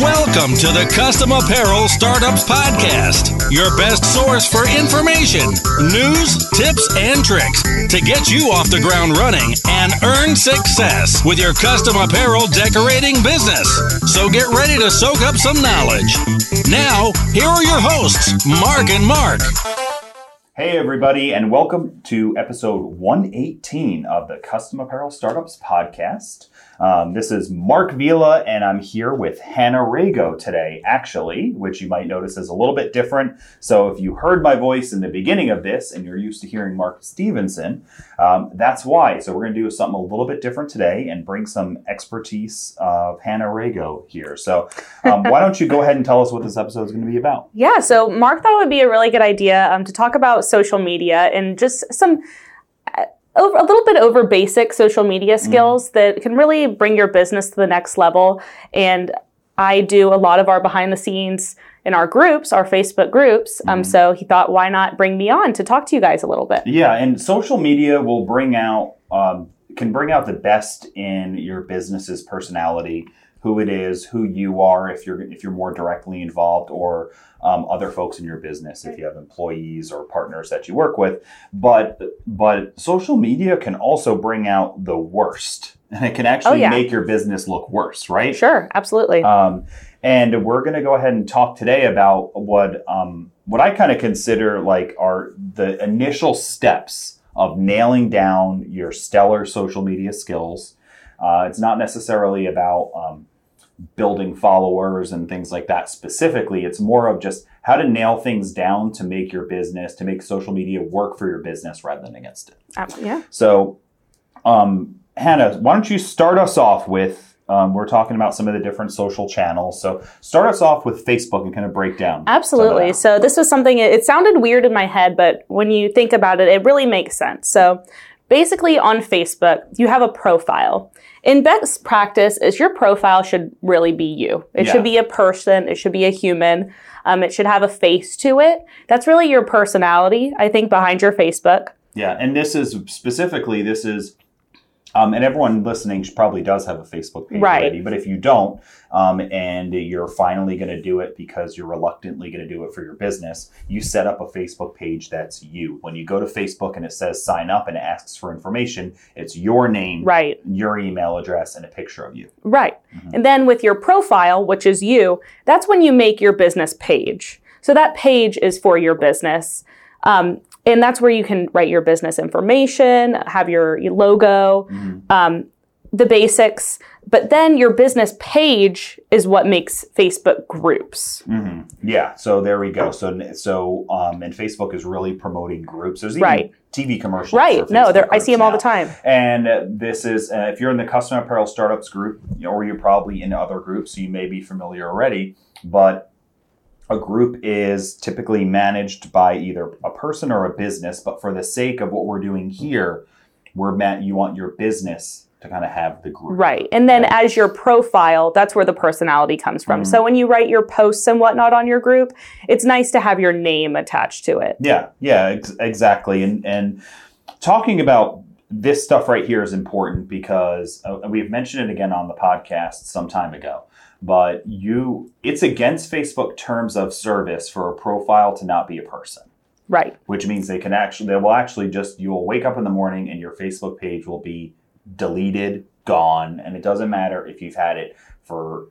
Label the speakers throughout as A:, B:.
A: Welcome to the Custom Apparel Startups Podcast, your best source for information, news, tips, and tricks to get you off the ground running and earn success with your custom apparel decorating business. So get ready to soak up some knowledge. Now, here are your hosts, Mark and Mark.
B: Hey, everybody, and welcome to episode 118 of the Custom Apparel Startups Podcast. Um, this is Mark Vila, and I'm here with Hannah Rago today, actually, which you might notice is a little bit different. So, if you heard my voice in the beginning of this and you're used to hearing Mark Stevenson, um, that's why. So, we're going to do something a little bit different today and bring some expertise of Hannah Rago here. So, um, why don't you go ahead and tell us what this episode is going to be about?
C: Yeah, so Mark thought it would be a really good idea um, to talk about social media and just some over, a little bit over basic social media
B: Mm-hmm.
C: skills that can really bring your business to the next level. And I do a lot of our behind the scenes in our groups, our Facebook groups. Um,
B: Mm-hmm.
C: so he thought, why not bring me on to talk to you guys a little bit?
B: Yeah, and social media will bring out um, can bring out the best in your business's personality, who it is, who you are, if you're if you're more directly involved, or um, other folks in your business, if you have employees or partners that you work with. But but social media can also bring out the worst, and it can actually
C: Oh, yeah.
B: make your business look worse, right?
C: Sure, absolutely.
B: Um, and we're going to go ahead and talk today about what um, what I kind of consider like are the initial steps of nailing down your stellar social media skills. Uh, it's not necessarily about um, building followers and things like that specifically. It's more of just how to nail things down to make your business, to make social media work for your business rather than against it.
C: Um, yeah.
B: So, um, Hannah, why don't you start us off with? Um, we're talking about some of the different social channels. So, start us off with Facebook and kind of break down.
C: Absolutely. So this was something, it sounded weird in my head, but when you think about it, it really makes sense. So basically on Facebook, you have a profile. In best practice is your profile should really be you. It
B: Yeah.
C: should be a person. It should be a human. Um, it should have a face to it. That's really your personality, I think, behind your Facebook.
B: Yeah, and this is specifically this is, um, and everyone listening probably does have a Facebook page
C: Right.
B: already. But if you don't, um, and you're finally going to do it because you're reluctantly going to do it for your business, you set up a Facebook page that's you. When you go to Facebook and it says sign up and it asks for information, it's your name,
C: Right.
B: your email address, and a picture of you.
C: Right. And then with your profile, which is you, that's when you make your business page. So that page is for your business. Um, and that's where you can write your business information, have your logo, um, the basics. But then your business page is what makes Facebook groups.
B: hmm Yeah, so there we go. So so um, and Facebook is really promoting groups. There's even
C: Right.
B: TV commercials.
C: Right. No, there, I see them all the time.
B: And uh, this is, uh, if you're in the custom apparel startups group, or you're probably in other groups, so you may be familiar already, but a group is typically managed by either a person or a business. But for the sake of what we're doing here, we're meant, you want your business to kind of have the group.
C: Right. And then as your profile, that's where the personality comes from. So when you write your posts and whatnot on your group, it's nice to have your name attached to it.
B: Yeah, yeah, ex- exactly. And and talking about this stuff right here is important because uh, we've mentioned it again on the podcast some time ago. But you, it's against Facebook terms of service for a profile to not be a person,
C: Right.
B: which means they can actually, they will actually just, you will wake up in the morning and your Facebook page will be deleted, gone, and it doesn't matter if you've had it for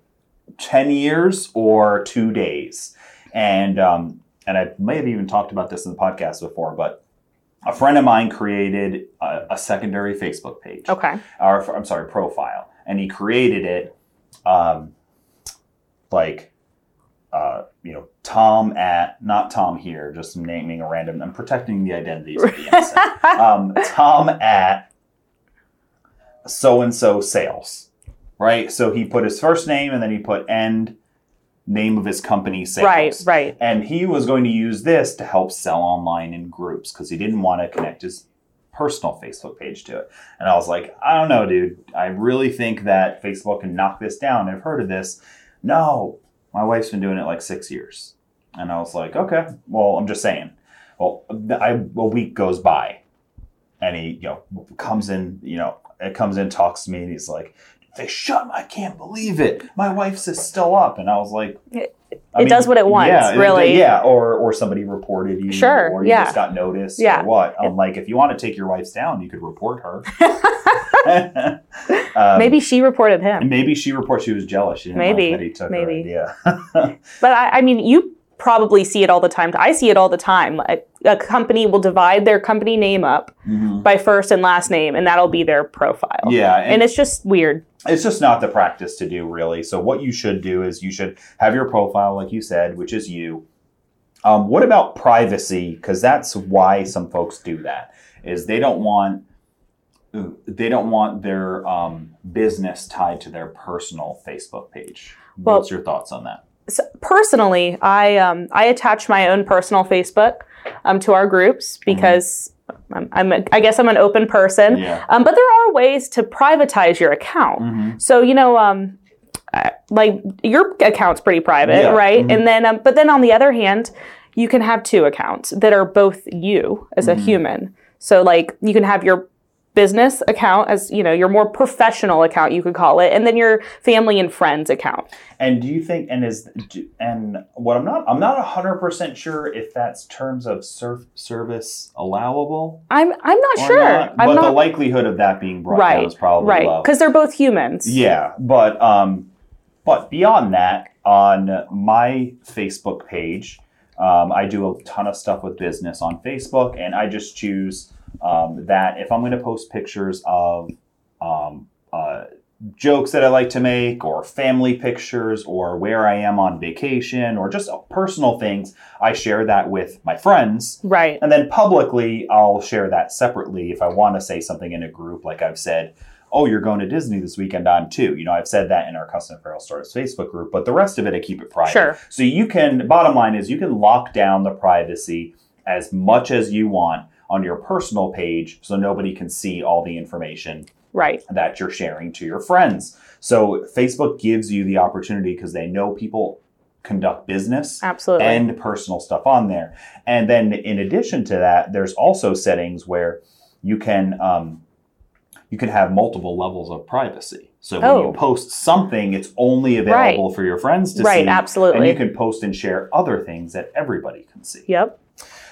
B: 10 years or two days. And, um, and I may have even talked about this in the podcast before, but a friend of mine created a, a secondary Facebook page,
C: Okay.
B: or I'm sorry, profile, and he created it um, like, uh, you know, Tom at not Tom here, just naming a random. I'm protecting the identities of the innocent. um, Tom at so and so sales, right? So he put his first name and then he put end name of his company sales.
C: Right, right.
B: And he was going to use this to help sell online in groups because he didn't want to connect his personal Facebook page to it. And I was like, I don't know, dude. I really think that Facebook can knock this down. I've heard of this. No, my wife's been doing it like six years. And I was like, okay, well, I'm just saying. Well, I, a week goes by and he you know comes in you know it comes in talks to me and he's like they shut I can't believe it my wife's is still up and I was like
C: It- it does what it wants,
B: yeah, it-
C: really.
B: yeah or or somebody reported you
C: Sure,
B: or you
C: yeah.
B: just got noticed
C: Yeah.
B: or what I'm like if you want to take your wife's down you could report her Um,
C: maybe she reported him.
B: maybe she reported she was jealous she
C: Maybe,
B: he took
C: maybe.
B: her idea
C: But I, I mean, you probably see it all the time. I see it all the time. A, a company will divide their company name up
B: Mhm.
C: by first and last name, and that'll be their profile.
B: yeah
C: And it's just weird.
B: it's just not the practice to do really so what you should do is you should have your profile like you said which is you um, what about privacy because that's why some folks do that is they don't want they don't want their um, business tied to their personal facebook page
C: Well-
B: what's your thoughts on that
C: So personally, I um, I attach my own personal Facebook um, to our groups because I'm, I'm a, I guess I'm an open person.
B: yeah
C: Um, but there are ways to privatize your account.
B: Mhm.
C: So you know, um, like your account's pretty private,
B: Yeah,
C: right?
B: mhm.
C: And then, um, but then on the other hand, you can have two accounts that are both you as a
B: Mhm.
C: human. So like you can have your business account as you know your more professional account you could call it and then your family and friends account.
B: And do you think and is do- and what I'm not I'm not hundred percent sure if that's terms of surf, service allowable
C: i'm i'm not sure.
B: not,
C: i'm
B: but
C: not
B: the likelihood of that being brought down is probably
C: right because they're both humans.
B: Yeah, but um, but beyond that, on my Facebook page, um, I do a ton of stuff with business on Facebook, and I just choose um, that if I'm going to post pictures of um, uh, jokes that I like to make, or family pictures, or where I am on vacation, or just personal things, I share that with my friends.
C: right
B: And then publicly, I'll share that separately if I want to say something in a group, like I've said, oh, you're going to Disney this weekend, I'm too. You know, I've said that in our Custom Apparel Startups Facebook group, but the rest of it, I keep it private.
C: Sure.
B: So you can, bottom line is, you can lock down the privacy as much as you want on your personal page so nobody can see all the information
C: right
B: that you're sharing to your friends. So Facebook gives you the opportunity because they know people conduct business
C: absolutely
B: and personal stuff on there. And then in addition to that, there's also settings where you can um, you can have multiple levels of privacy. So when
C: Oh.
B: you post something, it's only available for your friends to
C: right
B: see.
C: absolutely
B: And you can post and share other things that everybody can see.
C: yep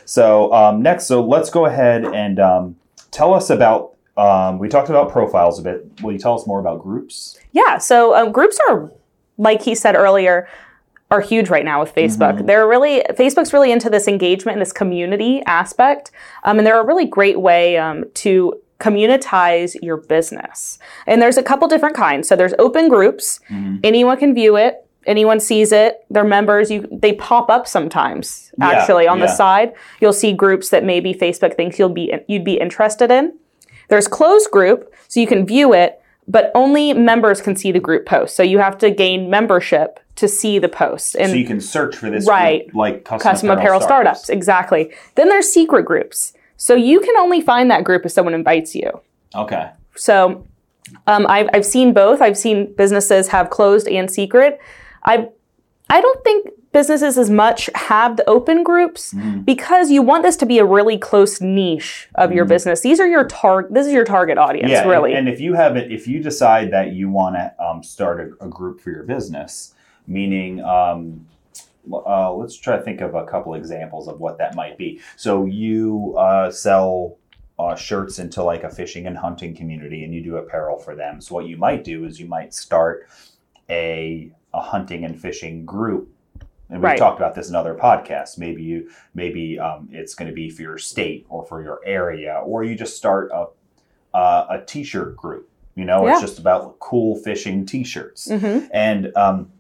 B: So um, next, so let's go ahead and um, tell us about. Um, we talked about profiles a bit. Will you tell us more about groups?
C: Yeah, so um, groups are, like he said earlier, are huge right now with Facebook.
B: Mhm.
C: They're really Facebook's really into this engagement and this community aspect, um, and they're a really great way um, to communitize your business. And there's a couple different kinds. So there's open groups.
B: Mhm.
C: Anyone can view it. Anyone sees it. They're members. You they pop up sometimes.
B: Yeah,
C: Actually, on the side, you'll see groups that maybe Facebook thinks you'll be you'd be interested in. There's closed group, so you can view it, but only members can see the group post. So you have to gain membership to see the post. And
B: so you can search for this
C: Right.
B: group, like custom,
C: custom apparel startups. Exactly. Then there's secret groups. So you can only find that group if someone invites you.
B: Okay.
C: So um, I've, I've seen both. I've seen businesses have closed and secret. I I don't think businesses as much have the open groups
B: Mhm.
C: because you want this to be a really close niche of your
B: Mhm.
C: business. These are your target. This is your target audience,
B: yeah,
C: really.
B: And, and if you have it, if you decide that you want to um, start a, a group for your business, meaning, um, uh, let's try to think of a couple examples of what that might be. So you uh, sell uh, shirts into like a fishing and hunting community, and you do apparel for them. So what you might do is you might start a a hunting and fishing group. And we've
C: Right.
B: talked about this in other podcasts. Maybe you, maybe um, it's going to be for your state or for your area, or you just start a uh, a t-shirt group. You know,
C: Yeah.
B: it's just about cool fishing t-shirts.
C: Mhm.
B: And um,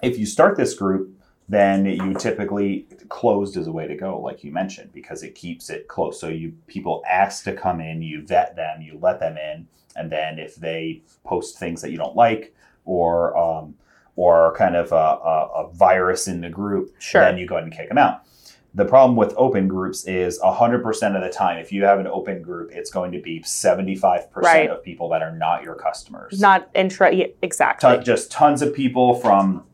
B: if you start this group, then you typically closed is a way to go, like you mentioned, because it keeps it close. So you people ask to come in, you vet them, you let them in, and then if they post things that you don't like or um, or kind of a, a, a virus in the group,
C: Sure.
B: then you go ahead and kick them out. The problem with open groups is 100% of the time, if you have an open group, it's going to be 75%
C: Right.
B: of people that are not your customers.
C: Not intra. yeah, Exactly.
B: Ton- just tons of people from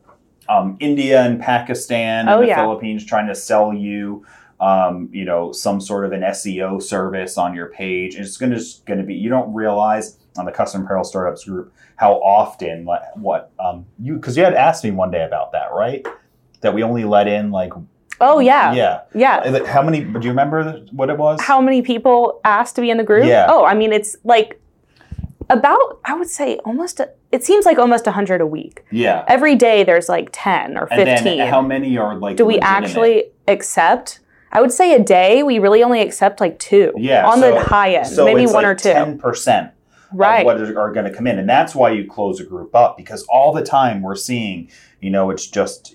B: um, India and Pakistan
C: Oh,
B: and the
C: yeah.
B: Philippines trying to sell you um, you know, some sort of an SEO service on your page. It's going to going to be. You don't realize on the custom apparel startups group how often like what um, you because you had asked me one day about that, right? That we only let in like
C: Oh yeah.
B: yeah.
C: Yeah.
B: How many? Do you remember what it was?
C: How many people asked to be in the group?
B: Yeah.
C: Oh, I mean, it's like about I would say almost. A, it seems like almost hundred a week.
B: yeah.
C: Every day there's like ten or
B: And
C: fifteen.
B: then how many are like?
C: Do we actually accept? I would say a day we really only accept like two.
B: Yeah,
C: On
B: so-
C: the high end,
B: So
C: maybe
B: it's
C: one
B: like
C: or two.
B: Ten percent.
C: Right.
B: what are, are going to come in and that's why you close a group up because all the time we're seeing you know it's just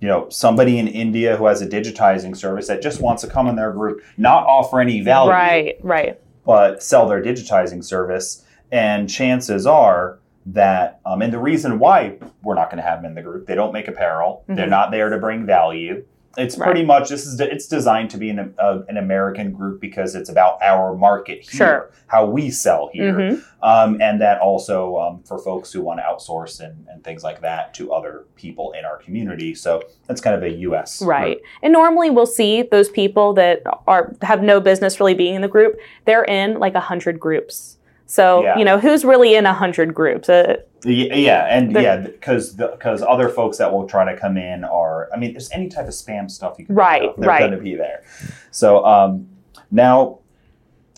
B: you know somebody in india who has a digitizing service that just wants to come in their group not offer any value
C: Right. Right.
B: but sell their digitizing service and chances are that um, and the reason why we're not going to have them in the group they don't make apparel they're
C: Mhm.
B: not there to bring value it's
C: Right.
B: pretty much this is it's designed to be an, uh, an american group because it's about our market here
C: Sure.
B: how we sell here
C: Mhm.
B: um, and that also um, for folks who want to outsource and, and things like that to other people in our community. So that's kind of a U.S.
C: Right.
B: group.
C: And normally we'll see those people that are have no business really being in the group. They're in like a hundred groups. So
B: Yeah.
C: you know who's really in a hundred groups? Uh,
B: Yeah, and yeah, because because other folks that will try to come in are, I mean, there's any type of spam stuff you can
C: Right,
B: they're
C: right.
B: going to be there. So um, now,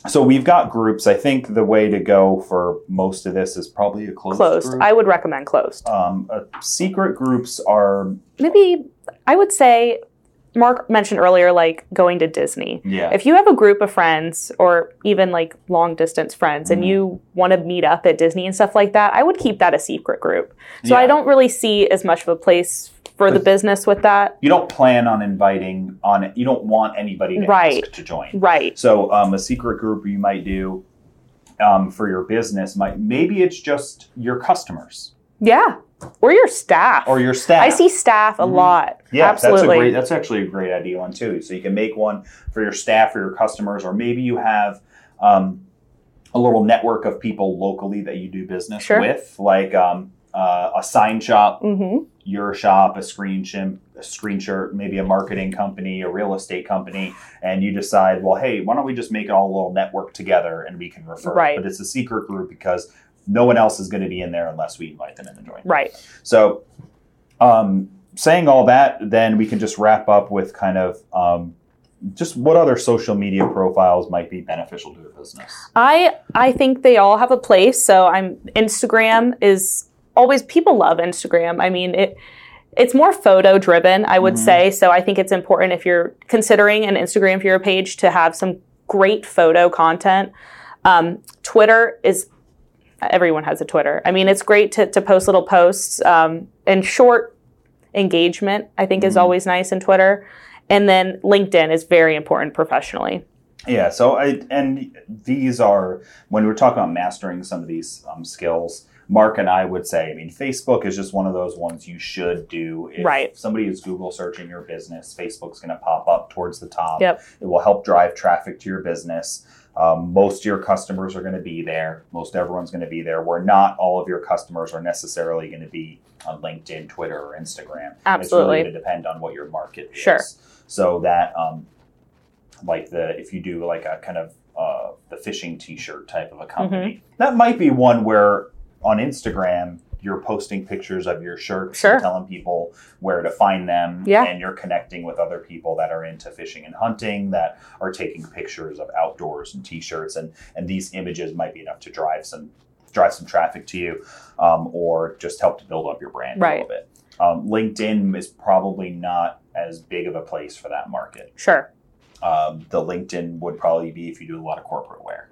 B: so we've got groups. I think the way to go for most of this is probably a closed.
C: closed.
B: group.
C: I would recommend closed.
B: um, uh, secret groups are
C: Maybe I would say Mark mentioned earlier like going to Disney.
B: yeah.
C: If you have a group of friends or even like long distance friends and
B: Mhm.
C: you want to meet up at Disney and stuff like that, I would keep that a secret group. So I don't really see as much of a place for the business with that.
B: you don't plan on inviting on it. you don't want anybody to
C: Right.
B: to join
C: Right.
B: so um, a secret group you might do um, for your business might maybe it's just your customers
C: Yeah. Or your staff.
B: or your staff
C: I see staff a
B: Mhm.
C: lot.
B: yeah
C: Absolutely.
B: that's a great that's actually a great idea one too so you can make one for your staff or your customers or maybe you have um, a little network of people locally that you do business
C: Sure.
B: with like um, uh, a sign shop
C: hmm
B: your shop, a screen shim, a screen shirt, maybe a marketing company, a real estate company, and you decide, well, hey, why don't we just make it all a little network together and we can refer.
C: Right.
B: But it's a secret group because no one else is going to be in there unless we invite them in to join.
C: Right.
B: So, um, saying all that, then we can just wrap up with kind of um, just what other social media profiles might be beneficial to a business.
C: I I think they all have a place. So I'm Instagram is always people love Instagram. I mean it it's more photo driven, I would
B: Mhm.
C: say. So I think it's important if you're considering an Instagram for your page to have some great photo content. Um, Twitter is everyone has a Twitter. I mean, it's great to, to post little posts um, and short engagement. I think is
B: Mhm.
C: always nice in Twitter. And then LinkedIn is very important professionally.
B: Yeah, so I and these are when we're talking about mastering some of these um, skills. Mark and I would say, I mean, Facebook is just one of those ones you should do. If
C: Right.
B: somebody is Google searching your business, Facebook's going to pop up towards the top.
C: Yep.
B: It will help drive traffic to your business. Um, most of your customers are going to be there. Most everyone's going to be there. Where not all of your customers are necessarily going to be on LinkedIn, Twitter, or Instagram.
C: Absolutely.
B: It's really going to depend on what your market is.
C: Sure.
B: So that, um, like the if you do like a kind of uh, the fishing T-shirt type of a company,
C: Mm-hmm.
B: that might be one where on Instagram you're posting pictures of your shirts
C: Sure.
B: and telling people where to find them,
C: Yeah.
B: and you're connecting with other people that are into fishing and hunting that are taking pictures of outdoors and T-shirts, and and these images might be enough to drive some drive some traffic to you, um, or just help to build up your brand a little bit. Um, LinkedIn is probably not as big of a place for that market.
C: Sure.
B: Um, the LinkedIn would probably be if you do a lot of corporate wear.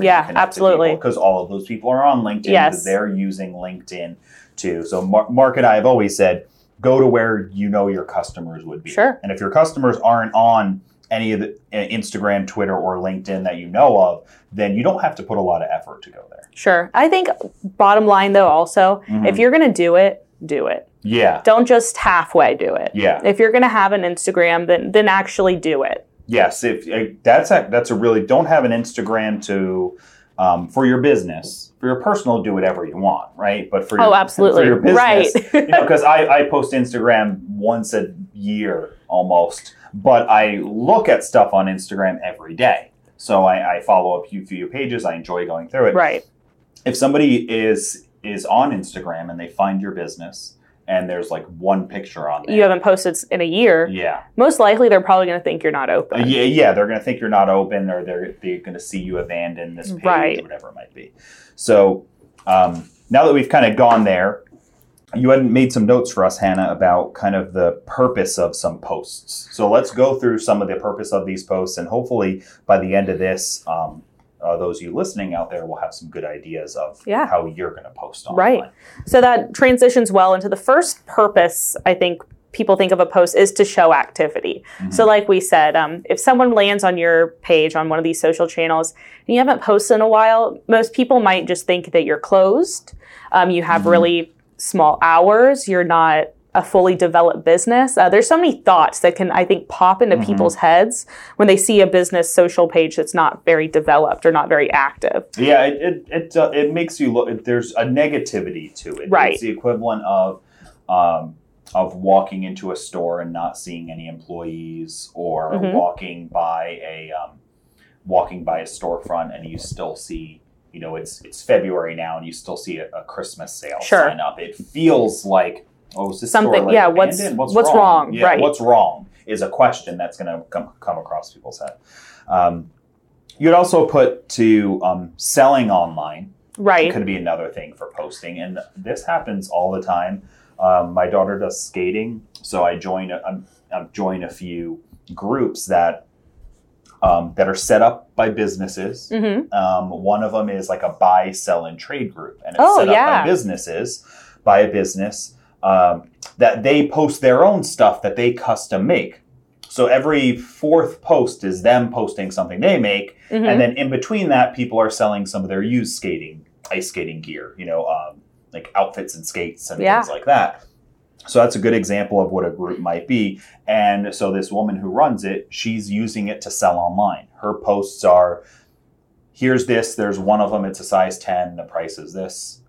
C: Yeah, absolutely.
B: Because all of those people are on LinkedIn
C: Yes.
B: they're using LinkedIn too. So Mar- Mark and I have always said, go to where you know your customers would be.
C: Sure.
B: And if your customers aren't on any of the uh, Instagram, Twitter, or LinkedIn that you know of, then you don't have to put a lot of effort to go there.
C: Sure. I think bottom line though also,
B: Mhm.
C: if you're going to do it, do it.
B: Yeah.
C: Don't just halfway do it.
B: Yeah.
C: If you're going to have an Instagram, then then actually do it.
B: Yes, if uh, that's a, that's a really don't have an Instagram to um, for your business. For your personal, do whatever you want, right? But for your,
C: Oh, absolutely.
B: for your business,
C: Right.
B: you know, because I, I post Instagram once a year almost, but I look at stuff on Instagram every day. So I, I follow a few few pages. I enjoy going through it.
C: Right.
B: If somebody is is on Instagram and they find your business and there's like one picture on there,
C: You haven't posted in a year.
B: yeah,
C: Most likely, they're probably going to think you're not
B: Uh,
C: open.
B: yeah, yeah, they're going to think you're not open, or they're they're going to see you abandon this page,
C: Right.
B: or whatever it might be. So um, now that we've kind of gone there, you had made some notes for us, Hannah, about kind of the purpose of some posts. So let's go through some of the purpose of these posts, and hopefully by the end of this. Um, uh, those of you listening out there will have some good ideas of
C: Yeah.
B: how you're going to post online.
C: Right. So that transitions well into the first purpose, I think people think of a post is to show activity. So, like we said, um, if someone lands on your page on one of these social channels and you haven't posted in a while, most people might just think that you're closed. Um, you have really small hours. You're not a fully developed business. Uh, there's so many thoughts that can, I think, pop into people's heads when they see a business social page that's not very developed or not very active.
B: Yeah, it it it, uh, it makes you look. There's a negativity to it.
C: Right.
B: It's the equivalent of um, of walking into a store and not seeing any employees, or
C: Mhm.
B: walking by a um, walking by a storefront and you still see. You know, it's it's February now, and you still see a, a Christmas sale
C: Sure.
B: sign up. It feels like oh, is this
C: Something- yeah, what's-
B: abandoned?
C: what's wrong?
B: Yeah,
C: Right.
B: what's wrong is a question that's going to come come across people's head. Um, You'd also put to um, selling online
C: Right.
B: could be another thing for posting, and this happens all the time. Um, my daughter does skating, so I join a, I'm, I'm join a few groups that um, that are set up by businesses.
C: hmm
B: Um, one of them is like a buy, sell, and trade group, and it's
C: Oh,
B: set up
C: yeah.
B: by businesses by a business um, that they post their own stuff that they custom make. So every fourth post is them posting something they make,
C: hmm
B: and then in between that, people are selling some of their used skating, ice skating gear, you know, um, like outfits and skates and
C: Yeah.
B: things like that. So that's a good example of what a group might be. And so this woman who runs it, she's using it to sell online. Her posts are here's this, there's one of them, it's a size 10, the price is this,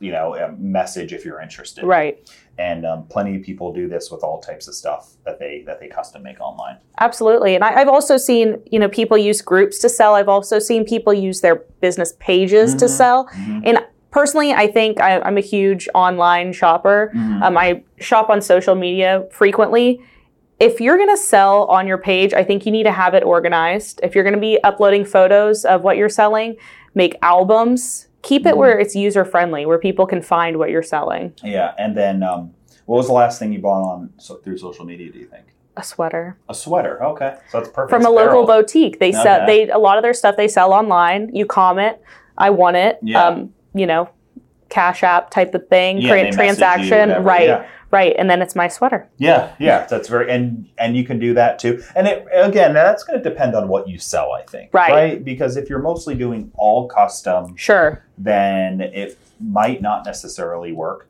B: you know, a message if you're interested.
C: Right.
B: And um, plenty of people do this with all types of stuff that they that they custom make online.
C: Absolutely. And I, I've also seen, you know, people use groups to sell. I've also seen people use their business pages to
B: Mhm.
C: sell.
B: Mhm.
C: And personally, I think I, I'm a huge online shopper.
B: Mhm.
C: Um, I shop on social media frequently. If you're going to sell on your page, I think you need to have it organized. If you're going to be uploading photos of what you're selling, make albums. Keep it
B: Mhm.
C: where it's user friendly, where people can find what you're selling.
B: Yeah, and then um, what was the last thing you bought on so, through social media? Do you think
C: A sweater
B: a sweater? Okay, so that's perfect.
C: from a local boutique. They sell they a lot of their stuff they sell online. You comment, I want it.
B: Yeah.
C: Um, you know, cash app type of thing,
B: Yeah,
C: create
B: they message you,
C: transaction, right,
B: Yeah.
C: right, and then it's my sweater.
B: yeah, yeah, that's very and and you can do that too. And it, again, that's going to depend on what you sell, I think.
C: Right.
B: right, Because if you're mostly doing all custom,
C: Sure.
B: then it might not necessarily work.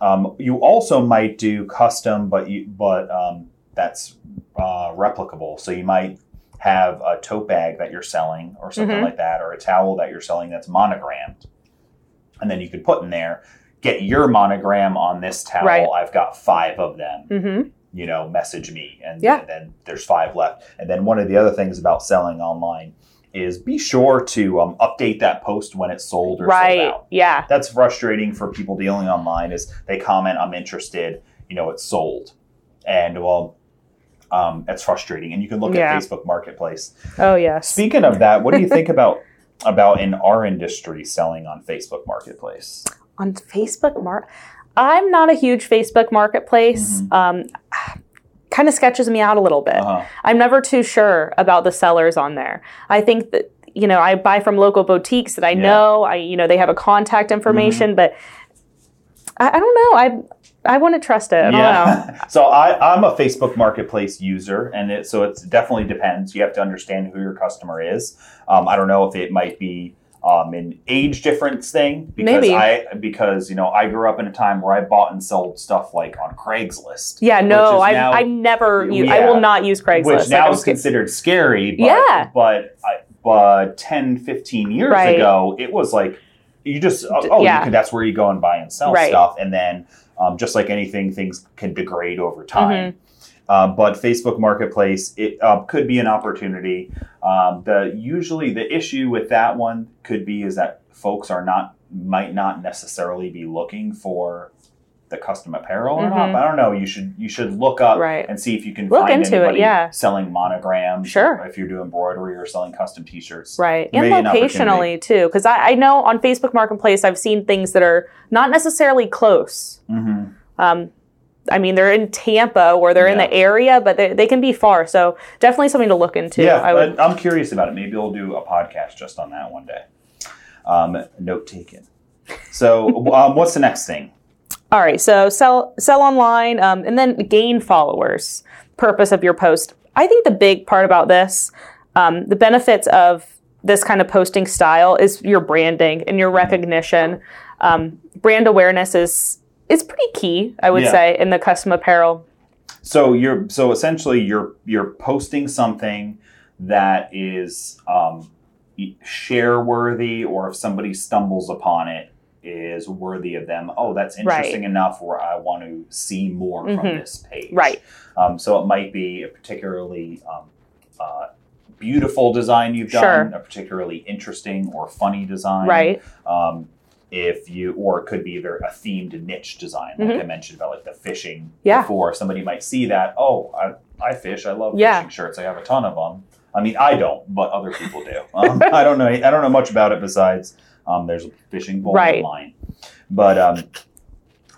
B: Um, you also might do custom, but you but um, that's uh, replicable. So you might have a tote bag that you're selling, or something
C: Mhm.
B: like that, or a towel that you're selling that's monogrammed, and then you could put in there, get your monogram on this towel.
C: Right.
B: I've got five of them
C: Mm-hmm.
B: you know, message me, and
C: Yeah.
B: then there's five left. And then one of the other things about selling online is be sure to um, update that post when it's sold or sold
C: Right.
B: out.
C: Yeah.
B: That's frustrating for people dealing online. Is they comment, "I'm interested," you know, it's sold, and well, um, that's frustrating. And you can look
C: Yeah.
B: at Facebook Marketplace.
C: Oh yes.
B: Speaking of that, what do you think about about in our industry selling on Facebook Marketplace?
C: on Facebook Mar I'm not a huge Facebook marketplace.
B: Mhm.
C: Um, kind of sketches me out a little bit.
B: Uh-huh.
C: I'm never too sure about the sellers on there. I think that you know I buy from local boutiques that I
B: Yeah. Mm-hmm.
C: know. I you know they have a contact information, but I, I don't know. I I want to trust it. I don't know.
B: yeah. so I, I'm a Facebook Marketplace user, and it, so it definitely depends. You have to understand who your customer is. Um, I don't know if it might be um, an age difference thing because
C: Maybe.
B: I because you know I grew up in a time where I bought and sold stuff like on Craigslist.
C: Yeah, no, I
B: now-
C: I never use, I will not use Craigslist.
B: which
C: Like,
B: now
C: I'm
B: is considered scary. But,
C: Yeah.
B: but I, but 10, 15 years
C: Right.
B: ago, it was like you just oh, oh,
C: yeah.
B: you could, that's where you go and buy and sell
C: Right.
B: stuff, and then um, just like anything, things can degrade over time.
C: Mm-hmm.
B: Uh, but Facebook Marketplace it uh, could be an opportunity. Um, the usually the issue with that one could be is that folks are not might not necessarily be looking for the custom apparel or not.
C: Mhm.
B: But I don't know. You should you should look up
C: Right.
B: and see if you can
C: Look
B: find
C: into it, yeah.
B: selling monograms.
C: Sure.
B: if you're doing embroidery or selling custom T-shirts.
C: Right. And
B: Maybe an
C: locationally too. Because I, I know on Facebook Marketplace, I've seen things that are not necessarily close.
B: hmm
C: Um, I mean, they're in Tampa or they're in the area, but they, they can be far. So definitely something to look into.
B: Yeah,
C: I would...
B: I'm curious about it. Maybe we'll do a podcast just on that one day. Um, note taken. So, um, what's the next thing?
C: All right. So sell sell online, um, and then gain followers. Purpose of your post. I think the big part about this, um, the benefits of this kind of posting style is your branding and your recognition. Um, brand awareness is is pretty key, I would
B: Yeah.
C: say, in the custom apparel.
B: So you're so essentially you're you're posting something that is um, share worthy, or if somebody stumbles upon it, is worthy of them. Oh, that's interesting enough where I want to see more from
C: Mhm.
B: this page.
C: Right.
B: Um, so it might be a particularly um, uh, beautiful design you've
C: Sure.
B: done, a particularly interesting or funny design.
C: Right.
B: Um, if you, or it could be a, a themed niche design, like
C: Mhm.
B: I mentioned about like the fishing
C: Yeah.
B: before. Somebody might see that. Oh, I, I fish. I love
C: Yeah.
B: fishing shirts. I have a ton of them. I mean, I don't, but other people do. Um, I don't know. I don't know much about it besides um, there's a fishing bowl
C: Right.
B: line. But um,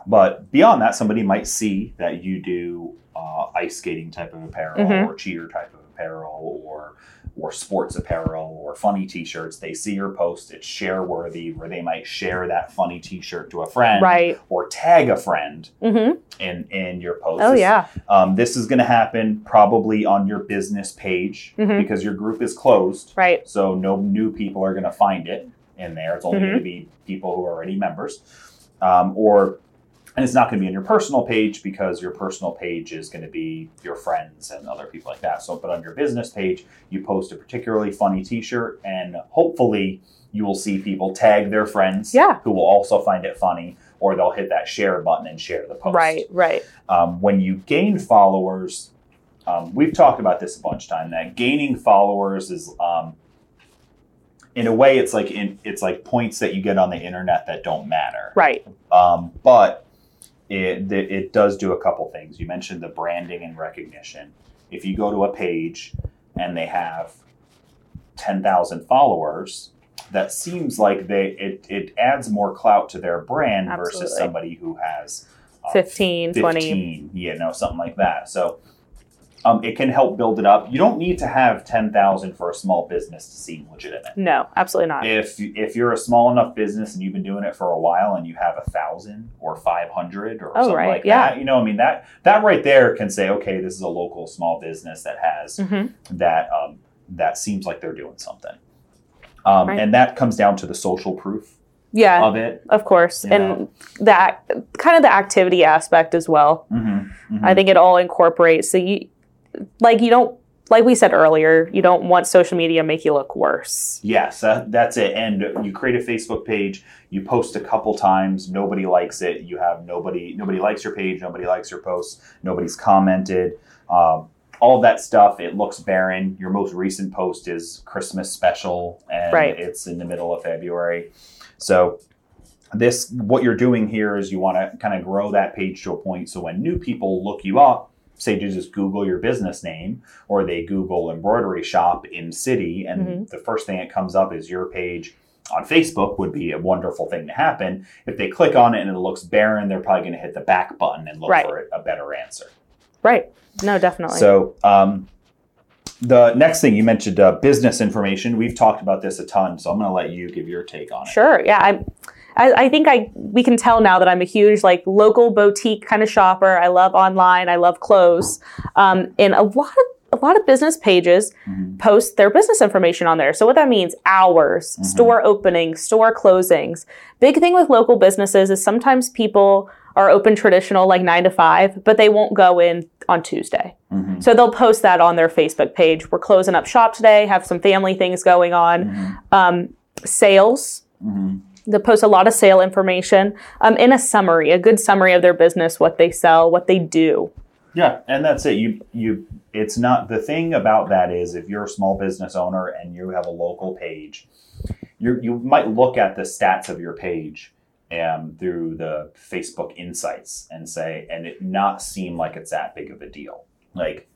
B: but beyond that, somebody might see that you do uh, ice skating type of apparel
C: Mhm.
B: or cheer type of apparel or or sports apparel or funny t-shirts. They see your post, it's share worthy, where they might share that funny t-shirt to a friend
C: Right.
B: or tag a friend
C: hmm
B: in in your post.
C: Oh yeah.
B: um, this is going to happen probably on your business page
C: Mhm.
B: because your group is closed.
C: Right.
B: So no new people are going to find it in there. It's only
C: Mhm.
B: going to be people who are already members. Um, or, and it's not going to be on your personal page because your personal page is going to be your friends and other people like that. So, but on your business page, you post a particularly funny T-shirt, and hopefully you will see people tag their friends
C: Yeah.
B: who will also find it funny, or they'll hit that share button and share the post
C: Right. Right.
B: um, when you gain followers, um, we've talked about this a bunch of time. That gaining followers is, um, in a way, it's like in, it's like points that you get on the internet that don't matter.
C: Right.
B: Um, but it, it does do a couple things. You mentioned the branding and recognition. If you go to a page and they have ten thousand followers, that seems like they it, it adds more clout to their brand versus somebody who has uh,
C: 15, 20.
B: 15, you know, something like that. So um, it can help build it up. You don't need to have 10,000 for a small business to seem legitimate.
C: No, absolutely not.
B: If if you're a small enough business and you've been doing it for a while and you have a thousand or 500 or
C: Oh,
B: something
C: right,
B: like
C: yeah.
B: that, you know, I mean that that right there can say, okay, this is a local small business that has
C: hmm
B: that um, that seems like they're doing something. Um,
C: Right.
B: And that comes down to the social proof
C: Yeah,
B: of it.
C: of course.
B: you
C: And that kind of the activity aspect as well.
B: Mm-hmm.
C: I think it all incorporates. So you, like, you don't, like we said earlier, you don't want social media to make you look worse.
B: Yes, that, that's it. And you create a Facebook page, you post a couple times, nobody likes it. You have nobody, nobody likes your page, nobody likes your posts, nobody's commented. Um, all that stuff, it looks barren. Your most recent post is Christmas special, and
C: Right.
B: it's in the middle of February. So, this what you're doing here is you want to kind of grow that page to a point so when new people look you up, say to just Google your business name, or they Google embroidery shop in city, and
C: Mhm.
B: the first thing that comes up is your page on Facebook would be a wonderful thing to happen. If they click on it and it looks barren, they're probably going to hit the back button and look
C: Right.
B: for a better answer.
C: Right. No, definitely.
B: So, um, the next thing you mentioned, uh, business information. We've talked about this a ton, so I'm going to let you give your take on it.
C: Sure. Yeah. I'm, I, I think I we can tell now that I'm a huge like local boutique kind of shopper. I love online. I love clothes. Um, and a lot of a lot of business pages
B: Mhm.
C: post their business information on there. So what that means, hours,
B: Mhm.
C: store openings, store closings. Big thing with local businesses is sometimes people are open traditional like nine to five, but they won't go in on Tuesday.
B: Mhm.
C: So they'll post that on their Facebook page. We're closing up shop today, have some family things going on.
B: Mhm.
C: Um, sales, They post a lot of sale information um, in a summary, a good summary of their business, what they sell, what they do.
B: Yeah, and that's it. You you it's not the thing about that is if you're a small business owner and you have a local page, you you might look at the stats of your page um, through the Facebook insights and say and it not seem like it's that big of a deal. Like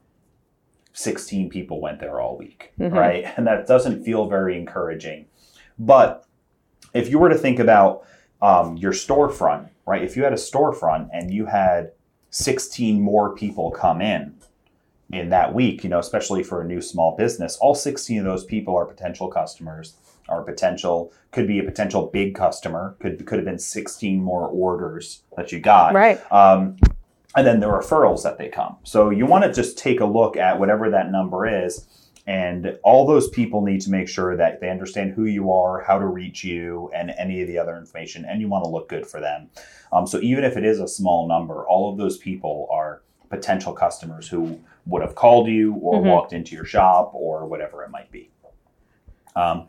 B: 16 people went there all week,
C: Mhm.
B: right? And that doesn't feel very encouraging. But if you were to think about um, your storefront, right? If you had a storefront and you had 16 more people come in in that week, you know, especially for a new small business, all 16 of those people are potential customers, are potential, could be a potential big customer, could, could have been 16 more orders that you got.
C: Right.
B: Um, and then the referrals that they come. So you want to just take a look at whatever that number is. And all those people need to make sure that they understand who you are, how to reach you, and any of the other information. And you want to look good for them. Um, so even if it is a small number, all of those people are potential customers who would have called you or
C: Mhm.
B: walked into your shop or whatever it might be. Um,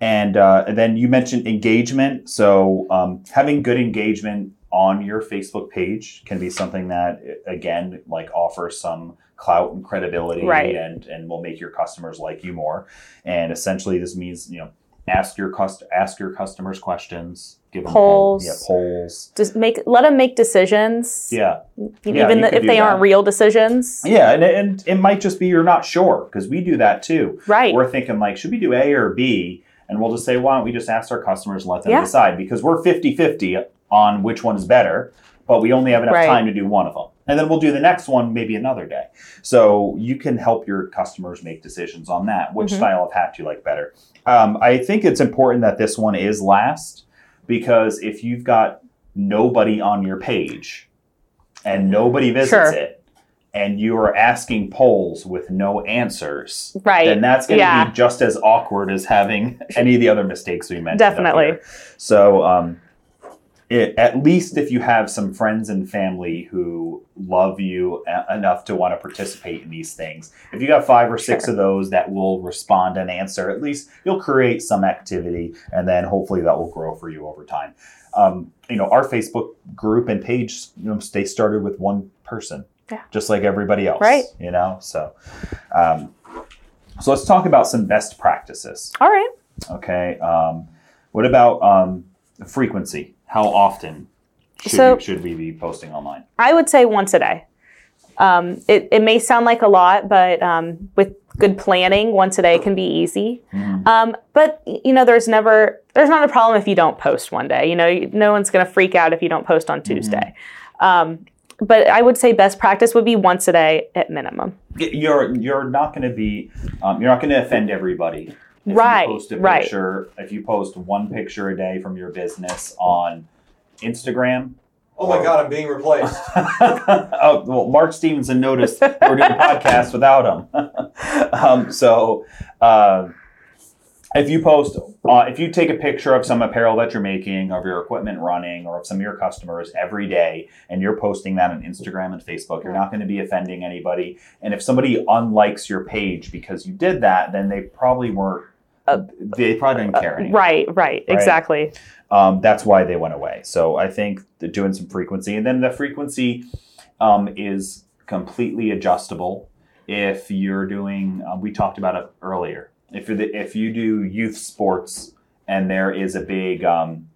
B: and, uh, and then you mentioned engagement. So um, having good engagement on your Facebook page can be something that, again, like offers some clout and credibility,
C: Right.
B: and and will make your customers like you more. And essentially, this means you know ask your cust- ask your customers questions, give them
C: Polls.
B: yeah, polls,
C: Just make let them make decisions.
B: yeah. Yeah,
C: even the, if they
B: that.
C: aren't real decisions.
B: Yeah, and, and it might just be you're not sure because we do that too.
C: Right.
B: We're thinking like, should we do A or B? And we'll just say, why don't we just ask our customers and let them
C: Yeah.
B: decide? Because we're 50 50 on which one is better, but we only have enough
C: Right.
B: time to do one of them. And then we'll do the next one maybe another day. So you can help your customers make decisions on that. Which
C: Mhm.
B: style of hat do you like better? Um, I think it's important that this one is last because if you've got nobody on your page and nobody visits
C: Sure.
B: it, and you are asking polls with no answers,
C: Right.
B: then that's going to
C: Yeah.
B: be just as awkward as having any of the other mistakes we mentioned.
C: Definitely.
B: So, um, it, at least if you have some friends and family who love you a- enough to want to participate in these things, if you got five or six
C: Sure.
B: of those that will respond and answer, at least you'll create some activity, and then hopefully that will grow for you over time. Um, you know, our Facebook group and page, you know, they started with one person,
C: Yeah.
B: just like everybody else,
C: Right.
B: You know, so um, so let's talk about some best practices.
C: All right.
B: Okay. Um, what about um, frequency? How often should,
C: So-
B: you, should we be posting online?
C: I would say once a day. Um, it, it may sound like a lot, but um, with good planning, once a day can be easy.
B: Mhm.
C: Um, but you know, there's never there's not a problem if you don't post one day. You know, you- no one's going to freak out if you don't post on Tuesday. Um, but I would say best practice would be once a day at minimum.
B: You're you're not going to be um, you're not going to offend everybody. If
C: Right,
B: You post a
C: right.
B: picture. If you post one picture a day from your business on Instagram.
D: Oh my God, I'm being replaced.
B: oh well, Mark Stevenson noticed we're doing podcasts without him. um, so, uh, if you post, uh, if you take a picture of some apparel that you're making, of your equipment running, or of some of your customers every day, and you're posting that on Instagram and Facebook, you're not going to be offending anybody. And if somebody unlikes your page because you did that, then they probably weren't.
C: Uh,
B: they probably didn't care anymore
C: Right, right, exactly.
B: um, that's why they went away. So I think they're doing some frequency, and then the frequency um, is completely adjustable. If you're doing, uh, we talked about it earlier. If you're if you do youth sports and there is a big um,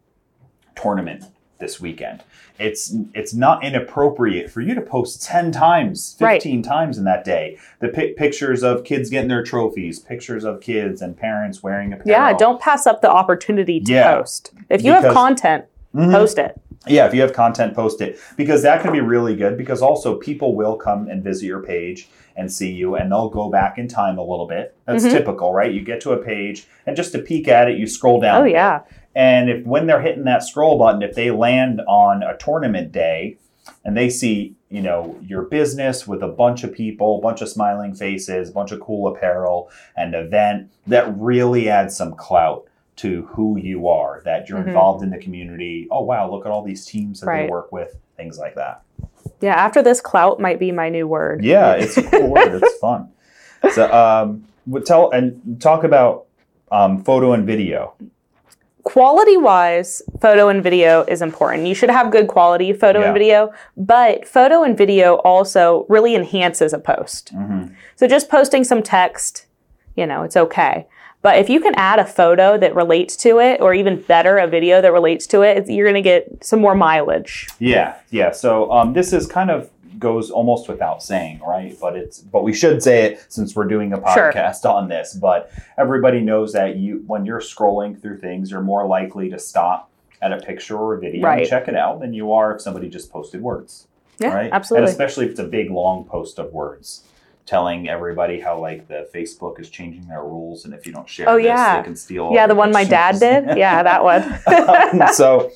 B: tournament this weekend, it's it's not inappropriate for you to post ten times,
C: Right.
B: fifteen times in that day. The pi- pictures of kids getting their trophies, pictures of kids and parents wearing apparel.
C: Yeah, don't pass up the opportunity to
B: Yeah.
C: post. If you have
B: Because-
C: content,
B: Mhm.
C: post it.
B: Yeah, if you have content, post it because that can be really good. Because also people will come and visit your page and see you, and they'll go back in time a little bit. That's
C: Mhm.
B: typical, right? You get to a page, and just to peek at it, you scroll down.
C: Oh yeah.
B: And if when they're hitting that scroll button, if they land on a tournament day, and they see you know your business with a bunch of people, a bunch of smiling faces, a bunch of cool apparel, and event that really adds some clout to who you are. That you're
C: Mhm.
B: involved in the community. Oh wow, look at all these teams that
C: Right.
B: they work with, things like that.
C: Yeah, after this clout might be my new word.
B: Yeah, it's a cool word. It's fun. So um, tell and talk about um, photo and video.
C: Quality wise, photo and video is important. You should have good quality photo
B: Yeah.
C: and video, but photo and video also really enhances a post.
B: Mm-hmm.
C: So just posting some text, you know, it's okay. But if you can add a photo that relates to it, or even better, a video that relates to it, you're going to get some more mileage.
B: Yeah, yeah. So um, this is kind of goes almost without saying, right? But it's but we should say it since we're doing a
C: Sure.
B: podcast on this. But everybody knows that you when you're scrolling through things, you're more likely to stop at a picture or a video
C: Right.
B: and check it out than you are if somebody just posted words.
C: Yeah,
B: right?
C: absolutely.
B: And especially if it's a big long post of words telling everybody how like the Facebook is changing their rules and if you don't share
C: Oh,
B: this,
C: yeah.
B: they can steal.
C: yeah, the one my dad did. Yeah, that one.
B: so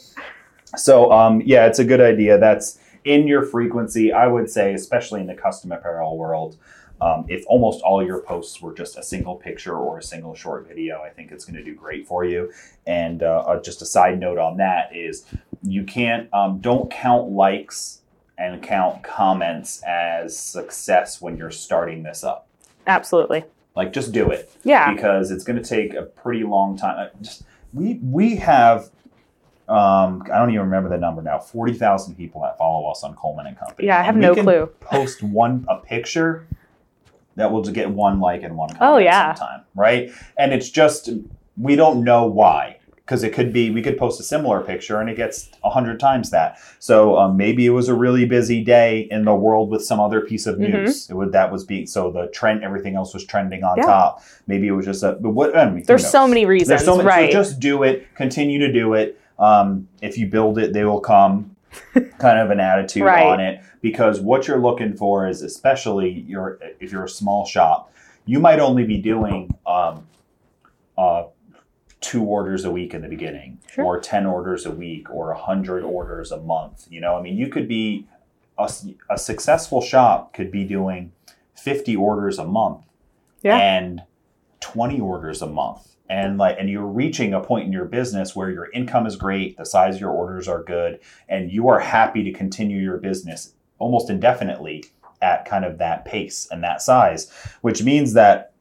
B: so um yeah it's a good idea that's in your frequency i would say especially in the custom apparel world um, if almost all your posts were just a single picture or a single short video i think it's going to do great for you and uh, uh, just a side note on that is you can't um, don't count likes and count comments as success when you're starting this up
C: Absolutely.
B: like just do it
C: Yeah.
B: because it's going to take a pretty long time. Uh, Just we we have um, I don't even remember the number now. Forty thousand people that follow us on Coleman and Company.
C: Yeah, I have
B: And
C: no
B: can
C: clue.
B: Post one a picture that will get one like and one comment
C: Oh, yeah.
B: sometime, right? And it's just we don't know why because it could be we could post a similar picture and it gets a hundred times that. So um, maybe it was a really busy day in the world with some other piece of
C: Mhm.
B: news. It would that was being so the trend everything else was trending on
C: Yeah.
B: top. Maybe it was just a but what I mean,
C: There's so many reasons.
B: There's so many.
C: right.
B: So just do it. Continue to do it. Um, if you build it, they will come. kind of an attitude
C: Right.
B: on it because what you're looking for is especially your if you're a small shop, you might only be doing um, uh, two orders a week in the beginning,
C: Sure.
B: or ten orders a week, or a hundred orders a month. You know, I mean, you could be a, a successful shop could be doing fifty orders a month
C: Yeah.
B: and 20 orders a month and like and you're reaching a point in your business where your income is great the size of your orders are good and you are happy to continue your business almost indefinitely at kind of that pace and that size which means that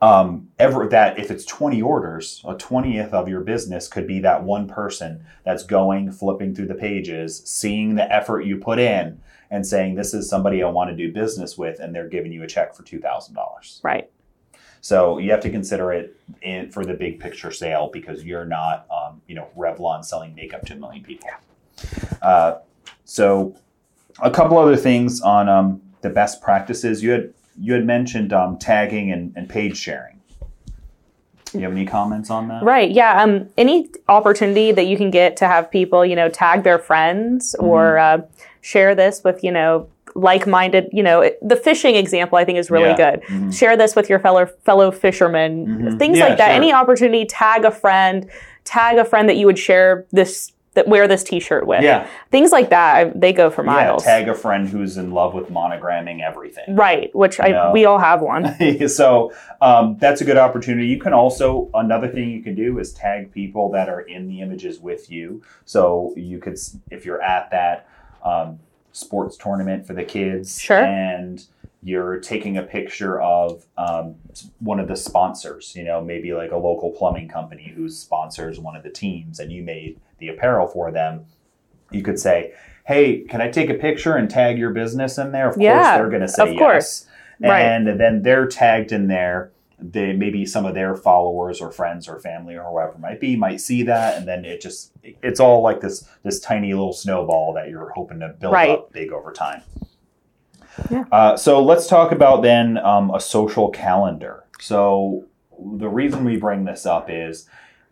B: um, ever that if it's 20 orders a 20th of your business could be that one person that's going flipping through the pages seeing the effort you put in and saying this is somebody i want to do business with and they're giving you a check for $2000
C: right.
B: So you have to consider it in, for the big picture sale because you're not, um, you know, Revlon selling makeup to a million people. Uh, so a couple other things on um, the best practices. You had you had mentioned um, tagging and, and page sharing. Do you have any comments on that?
C: Right. Yeah. Um, any opportunity that you can get to have people, you know, tag their friends or uh, share this with, you know, like-minded. You know, it- the fishing example I think is really
B: Yeah.
C: good.
B: Mhm.
C: Share this with your fellow fellow fishermen.
B: Mhm.
C: Things
B: Yeah,
C: like that.
B: sure.
C: Any opportunity, tag a friend, tag a friend that you would share this that wear this T-shirt with.
B: Yeah.
C: Things like that. I, they go for
B: Yeah,
C: miles.
B: tag a friend who's in love with monogramming everything.
C: Right. Which I we all have one.
B: so um, that's a good opportunity. You can also another thing you can do is tag people that are in the images with you. So you could, if you're at that um, sports tournament for the kids,
C: Sure.
B: and you're taking a picture of um, one of the sponsors. You know, maybe like a local plumbing company who sponsors one of the teams, and you made the apparel for them. You could say. Hey, can I take a picture and tag your business in there? Of course, they're going to say
C: of course.
B: yes
C: Right.
B: and then they're tagged in there. They maybe some of their followers or friends or family or whoever might be might see that, and then it just it's all like this this tiny little snowball that you're hoping to build
C: Right.
B: up big over time.
C: Yeah.
B: Uh, so let's talk about then um, a social calendar. So the reason we bring this up is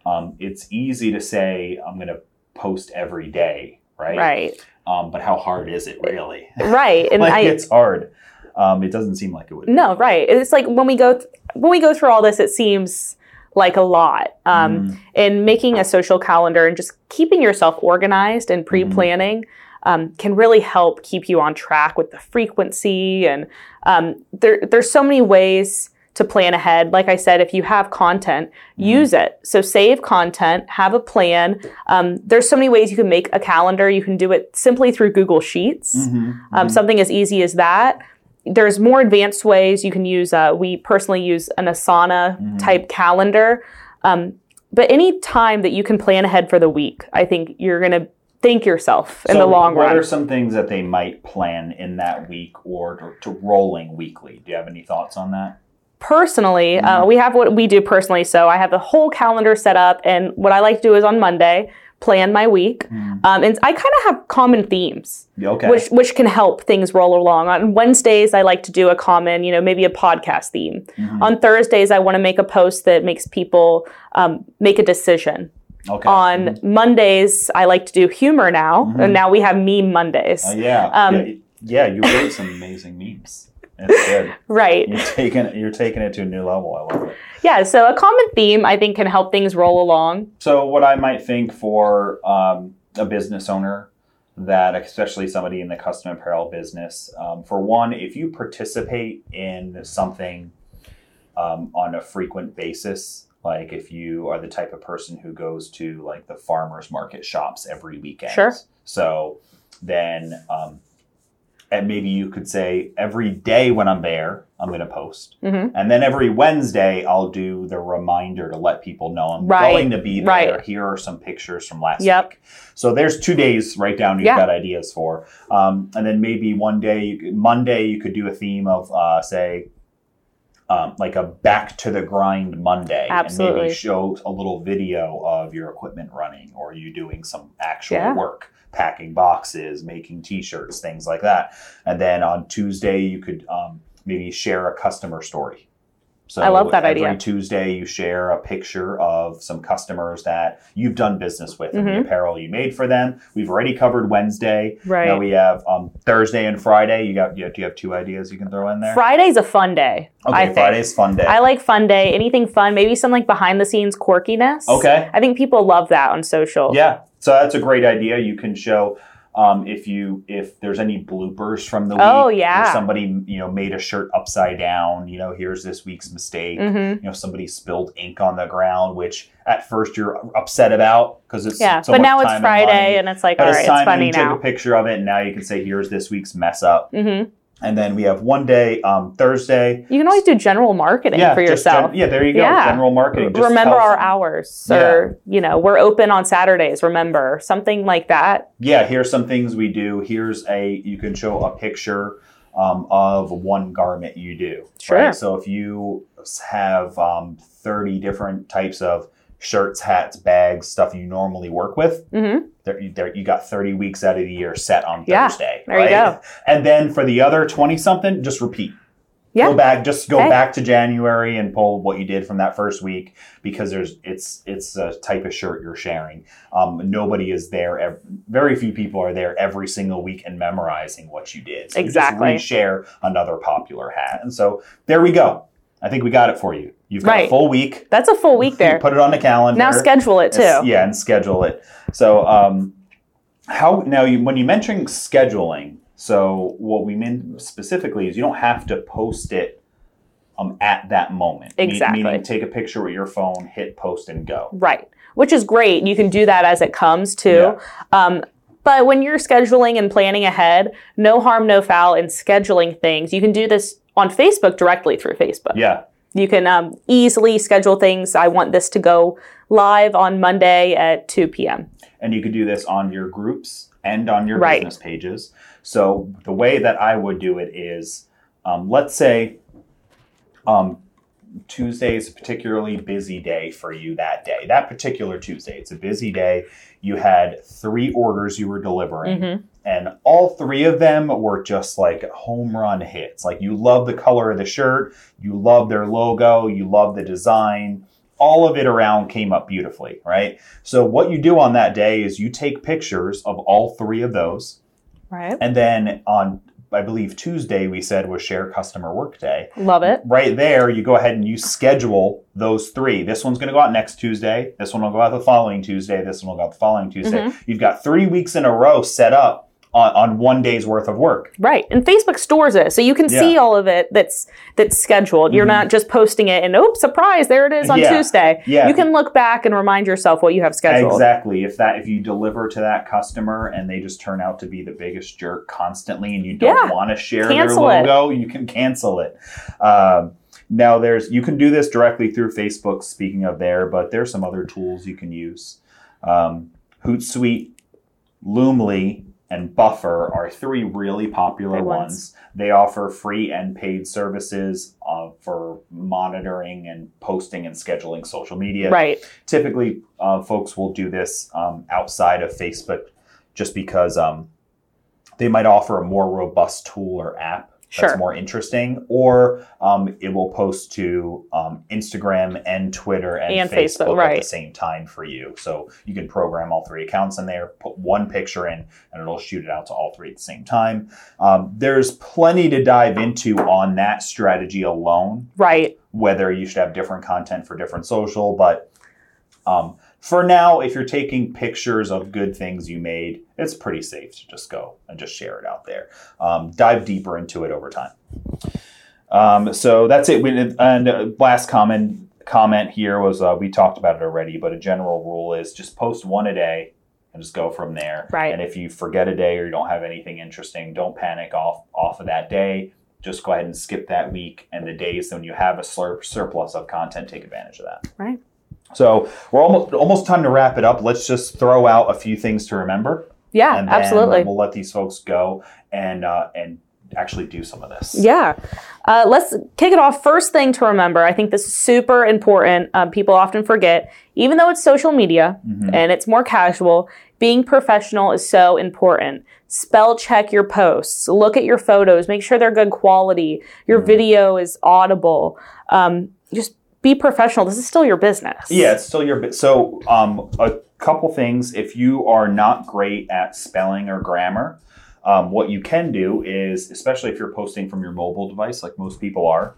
B: um, it's easy to say I'm going to post every day, right?
C: Right.
B: Um, but how hard is it really?
C: Right. And
B: like
C: I
B: it's hard. Um, it doesn't seem like it would. be.
C: No, right. It's like when we go th- when we go through all this, it seems like a lot. Um,
B: Mm.
C: And making a social calendar and just keeping yourself organized and pre-planning um, can really help keep you on track with the frequency. And um, there, there's so many ways to plan ahead. Like I said, if you have content, use it. So save content, have a plan. Um, there's so many ways you can make a calendar. You can do it simply through Google Sheets
B: Mhm.
C: um, something as easy as that. There's more advanced ways you can use. Uh, we personally use an Asana type calendar. Um, but any time that you can plan ahead for the week, I think you're going to thank yourself in
B: So
C: the long
B: what
C: run.
B: What are some things that they might plan in that week or to, to rolling weekly? Do you have any thoughts on that?
C: personally,
B: Mm-hmm.
C: uh, we have what we do personally. So I have the whole calendar set up, and what I like to do is on Monday plan my week, um, and I kind of have common themes,
B: Okay.
C: which which can help things roll along. On Wednesdays, I like to do a common, you know, maybe a podcast theme.
B: Mm-hmm.
C: On Thursdays, I want to make a post that makes people um, make a decision.
B: okay.
C: On Mondays, I like to do humor now, and now we have meme Mondays.
B: Uh, yeah.
C: um,
B: yeah. Yeah, you wrote some amazing memes. It's good.
C: Right.
B: You're taking you're taking it to a new level. I love it.
C: Yeah. So a common theme I think can help things roll along.
B: So, what I might think for um, a business owner that, especially somebody in the custom apparel business, um, for one, if you participate in something um, on a frequent basis, like if you are the type of person who goes to like the farmers market shops every weekend,
C: Sure.
B: So then, um, and maybe you could say every day when I'm there, I'm going to post.
C: hmm
B: And then every Wednesday, I'll do the reminder to let people know I'm
C: Right,
B: going to be there.
C: right.
B: Here are some pictures from last
C: Yep.
B: week. So there's two days right down you've
C: Yeah.
B: got ideas for. Um, and then maybe one day, you could, Monday, you could do a theme of, uh, say, um, like a back to the grind Monday. And maybe show a little video of your equipment running or you doing some actual
C: Yeah.
B: work. Packing boxes, making T-shirts, things like that, and then on Tuesday you could um, maybe share a customer story. So
C: I love that idea.
B: every
C: idea.
B: Tuesday, you share a picture of some customers that you've done business with and the
C: Mhm.
B: apparel you made for them. We've already covered Wednesday.
C: Right.
B: Now we have um, Thursday and Friday. You got? You have, do you have two ideas you can throw in there?
C: Friday's a fun day.
B: okay,
C: I think.
B: Friday's fun day.
C: I like fun day. Anything fun, maybe some like behind the scenes quirkiness.
B: Okay.
C: I think people love that on social.
B: Yeah, so that's a great idea. You can show um, if you if there's any bloopers from the week.
C: Oh, yeah.
B: somebody you know made a shirt upside down. You know, here's this week's mistake.
C: hmm
B: You know, somebody spilled ink on the ground, which at first you're upset about because it's
C: Yeah.
B: so
C: but now it's
B: and
C: Friday
B: money.
C: and it's like,
B: But
C: all
B: it's
C: right, it's funny
B: took
C: now.
B: a picture of it, and now you can say, "Here's this week's mess up."
C: hmm
B: And then we have one day, um, Thursday.
C: You can always do general marketing for yourself.
B: gen- yeah, there you go.
C: Yeah.
B: General marketing. Just
C: remember our
B: some-
C: hours, or you know, we're open on Saturdays. Remember something like that.
B: yeah, here's some things we do. Here's a you can show a picture um, of one garment you do.
C: Sure.
B: Right? So if you have um, 30 different types of shirts, hats, bags, stuff you normally work with,
C: hmm
B: there, you- there, you got 30 weeks out of the year set on
C: Yeah,
B: Thursday.
C: there you go.
B: And then for the other 20 something, just repeat.
C: Yeah.
B: Go back, just go
C: Okay.
B: back to January and pull what you did from that first week because there's it's it's a type of shirt you're sharing. Um, nobody is there. Very few people are there every single week and memorizing what you did. So
C: Exactly.
B: You just reshare another popular hat, and so there we go. I think we got it for you. You've got a full week.
C: That's a full week there.
B: Put it on the calendar.
C: Now schedule it too.
B: It's- Yeah, and schedule it. So, um, how now you, when you mention scheduling, so what we mean specifically is you don't have to post it um, at that moment. Me-
C: Exactly.
B: meaning, take a picture with your phone, hit post, and go.
C: Right. Which is great. You can do that as it comes too. Um, but when you're scheduling and planning ahead, no harm, no foul in scheduling things. You can do this on Facebook directly through Facebook.
B: Yeah,
C: You can um, easily schedule things. I want this to go live on Monday at 2 p.m.
B: and you could do this on your groups and on your
C: Right.
B: business pages. So the way that I would do it is, um, let's say, um, Tuesday is a particularly busy day for you that day. That particular Tuesday, it's a busy day. You had three orders you were delivering,
C: Mhm.
B: And all three of them were just like home run hits. Like you love the color of the shirt, you love their logo, you love the design. All of it around came up beautifully, right? So what you do on that day is you take pictures of all three of those,
C: Right.
B: and then on I believe Tuesday we said was share customer work day
C: Love it.
B: right there, you go ahead and you schedule those three. This one's going to go out next Tuesday. This one will go out the following Tuesday. This one will go out the following Tuesday. Mm-hmm. You've got three weeks in a row set up on, on one day's worth of work.
C: Right. And Facebook stores it. So you can see all of it that's that's scheduled. You're not just posting it and oops, surprise, there it is on
B: Yeah.
C: Tuesday.
B: Yeah.
C: You can look back and remind yourself what you have scheduled.
B: Exactly. If that if you deliver to that customer and they just turn out to be the biggest jerk constantly, and you don't
C: Yeah.
B: want to share
C: Cancel
B: their
C: it.
B: logo, you can cancel it. Um, now there's you can do this directly through Facebook. Speaking of there, but there's some other tools you can use. Um, Hootsuite, Loomly, and Buffer are three really popular ones.
C: ones.
B: They offer free and paid services uh, for monitoring and posting and scheduling social media.
C: Right.
B: Typically, uh, folks will do this um, outside of Facebook just because um, they might offer a more robust tool or app that's
C: Sure.
B: more interesting, or um, it will post to um, Instagram and Twitter and,
C: And
B: Facebook,
C: Facebook,
B: at the same time for you. So you can program all three accounts in there, put one picture in, and it'll shoot it out to all three at the same time. Um, there's plenty to dive into on that strategy alone
C: Right.
B: whether you should have different content for different social. But um, for now, if you're taking pictures of good things you made, it's pretty safe to just go and just share it out there. Um, dive deeper into it over time. Um, so that's it. We- And uh, last comment comment here was uh, we talked about it already, but a general rule is just post one a day and just go from there.
C: Right.
B: And if you forget a day or you don't have anything interesting, don't panic off off of that day. Just go ahead and skip that week and the days when you have a slur- surplus of content. Take advantage of that.
C: Right.
B: So we're almost almost time to wrap it up. Let's just throw out a few things to remember,
C: Yeah,
B: and then
C: absolutely.
B: we'll let these folks go and uh, and actually do some of this.
C: Yeah. Uh, let's kick it off. First thing to remember, I think this is super important. Um, people often forget, even though it's social media
B: Mhm.
C: and it's more casual, being professional is so important. Spell check your posts, look at your photos, make sure they're good quality, your
B: Mm-hmm.
C: video is audible. Um, just be professional. This is still your business.
B: Yeah, it's still your bit. So, um, a couple things. If you are not great at spelling or grammar, um, what you can do is, especially if you're posting from your mobile device, like most people are,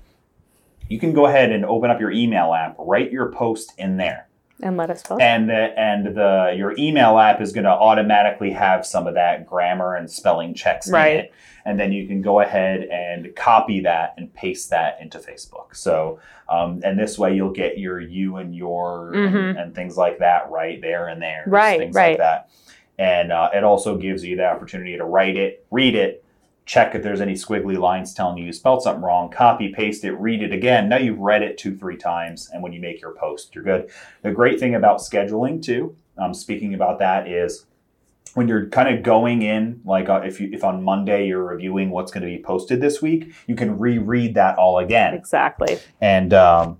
B: you can go ahead and open up your email app, write your post in there,
C: And let us spell.
B: and the, and the your email app is going to automatically have some of that grammar and spelling checks
C: Right.
B: in it, and then you can go ahead and copy that and paste that into Facebook. So, um, and this way you'll get your you and your and,
C: Mhm.
B: and things like that right there and there,
C: Right,
B: things
C: right.
B: like that. And uh, it also gives you the opportunity to write it, read it, check if there's any squiggly lines telling you you spelled something wrong, copy, paste it, read it again. Now you've read it two, three times, and when you make your post, you're good. The great thing about scheduling too, um, speaking about that, is when you're kind of going in, like uh, if you if on Monday you're reviewing what's going to be posted this week, you can reread that all again,
C: exactly.
B: and um,